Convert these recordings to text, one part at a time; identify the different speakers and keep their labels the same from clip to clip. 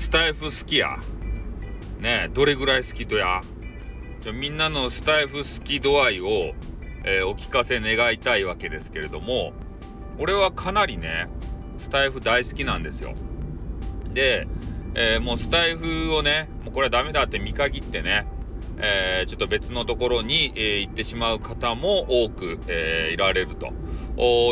Speaker 1: スタイフ好きや。ねどれぐらい好きとや？じゃみんなのスタイフ好き度合いを、えー、お聞かせ願いたいわけですけれども、俺はかなりね、スタイフ大好きなんですよ。で、えー、もうスタイフをね、もうこれはダメだって見限ってね、えー、ちょっと別のところに、えー、行ってしまう方も多く、え、いられると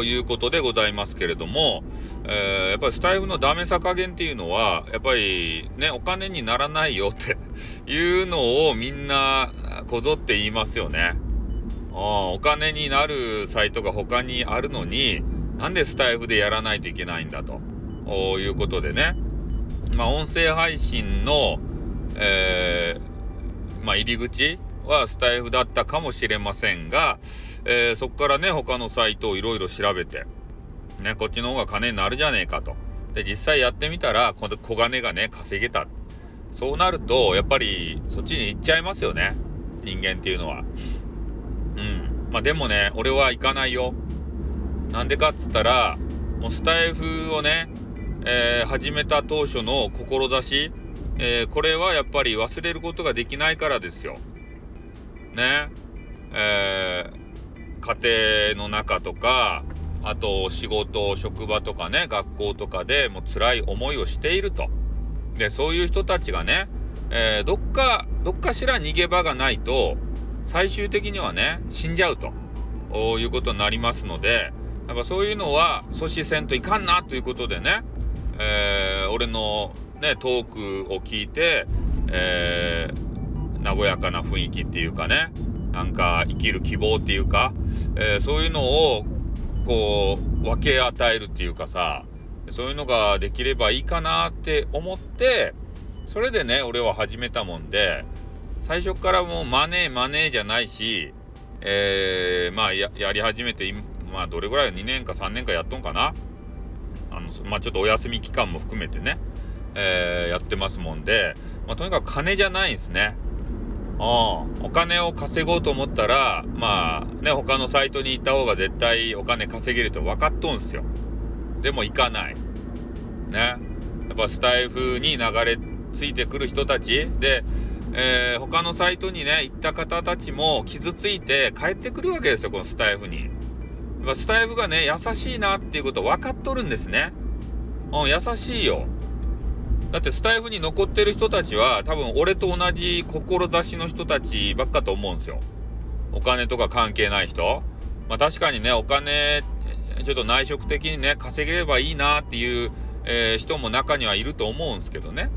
Speaker 1: いうことでございますけれども、えやっぱりスタイフのダメさ加減っていうのは、やっぱりね、お金にならないよって いうのをみんなこぞって言いますよね。お金になるサイトが他にあるのに、なんでスタイフでやらないといけないんだということでね。まあ、音声配信の、えー、まあ、入り口はスタイフだったかもしれませんが、えー、そこからね、他のサイトをいろいろ調べて、ね、こっちの方が金になるじゃねえかと。で、実際やってみたら、小金がね、稼げた。そうなると、やっぱり、そっちに行っちゃいますよね。人間っていうのは。うん。まあ、でもね、俺は行かないよ。なんでかっつったら、もうスタイフをね、えー、始めた当初の志、えー、これはやっぱり忘れることができないからですよ。ね。えー、家庭の中とか、あと仕事、職場とかね、学校とかでもう辛い思いをしていると。で、そういう人たちがね、えー、どっか、どっかしら逃げ場がないと、最終的にはね、死んじゃうということになりますので、やっぱそういうのは阻止せんといかんなということでね、えー、俺のね、トークを聞いて、えー、和やかな雰囲気っていうかね、なんか生きる希望っていうか、えー、そういうのをこう分け与えるっていうかさそういうのができればいいかなって思ってそれでね俺は始めたもんで最初からもうマネーマネーじゃないし、えー、まあやり始めてまあどれぐらい2年か3年かやっとんかな？あのまあちょっとお休み期間も含めてね、えー、やってますもんで、まあ、とにかく金じゃないんですね。お金を稼ごうと思ったら、まあね、他のサイトに行った方が絶対お金稼げると分かっとんすよ。でも行かない。ね。やっぱスタイフに流れ着いてくる人たちで、えー、他のサイトにね、行った方たちも傷ついて帰ってくるわけですよ、このスタイフに。スタイフがね、優しいなっていうこと分かっとるんですね。うん、優しいよ。だってスタイフに残ってる人たちは多分俺と同じ志の人たちばっかと思うんですよ。お金とか関係ない人。まあ確かにね、お金、ちょっと内職的にね、稼げればいいなっていう、えー、人も中にはいると思うんですけどね。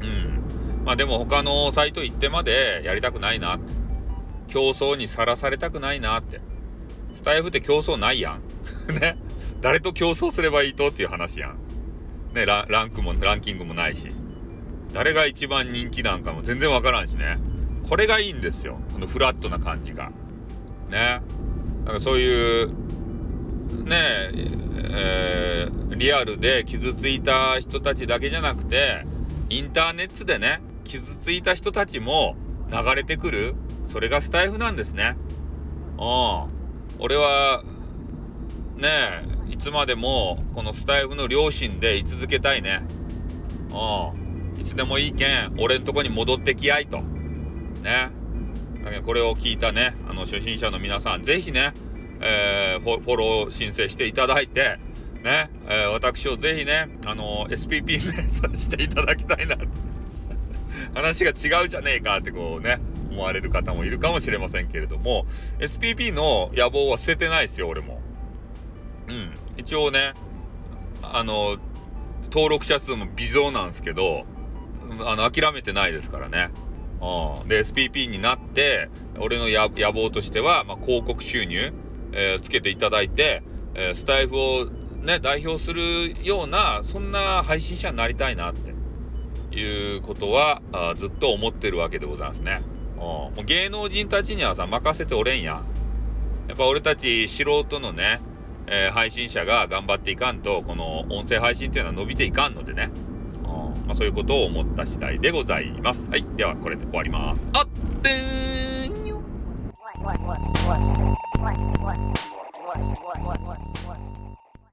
Speaker 1: うん。まあでも他のサイト行ってまでやりたくないなって。競争にさらされたくないなって。スタイフって競争ないやん。ね。誰と競争すればいいとっていう話やん。ねラ、ンクも、ランキングもないし。誰が一番人気なんかも全然わからんしね。これがいいんですよ。このフラットな感じが。ね。なんかそういう、ねえー、リアルで傷ついた人たちだけじゃなくて、インターネットでね、傷ついた人たちも流れてくる。それがスタイフなんですね。うん。俺は、ねえ、いつまでもこのスタイフの両親で居続けたいね。うん。いつでもいいけん、俺んとこに戻ってきやいと。ね。だけこれを聞いたね、あの初心者の皆さん、ぜひね、えー、フォロー申請していただいて、ね、えー、私をぜひね、あの、SPP ね、させていただきたいな。話が違うじゃねえかってこうね、思われる方もいるかもしれませんけれども、SPP の野望は捨ててないですよ、俺も。うん。一応ね、あの、登録者数も微増なんですけど、あの、諦めてないですからね。うん。で、SPP になって、俺の野望としては、まあ、広告収入、えー、つけていただいて、えー、スタイフをね、代表するような、そんな配信者になりたいなっていうことは、あずっと思ってるわけでございますね。うん。もう芸能人たちにはさ、任せておれんや。やっぱ俺たち素人のね、えー、配信者が頑張っていかんと、この音声配信というのは伸びていかんのでね。うんまあ、そういうことを思った次第でございます。はい。では、これで終わります。あってーにょ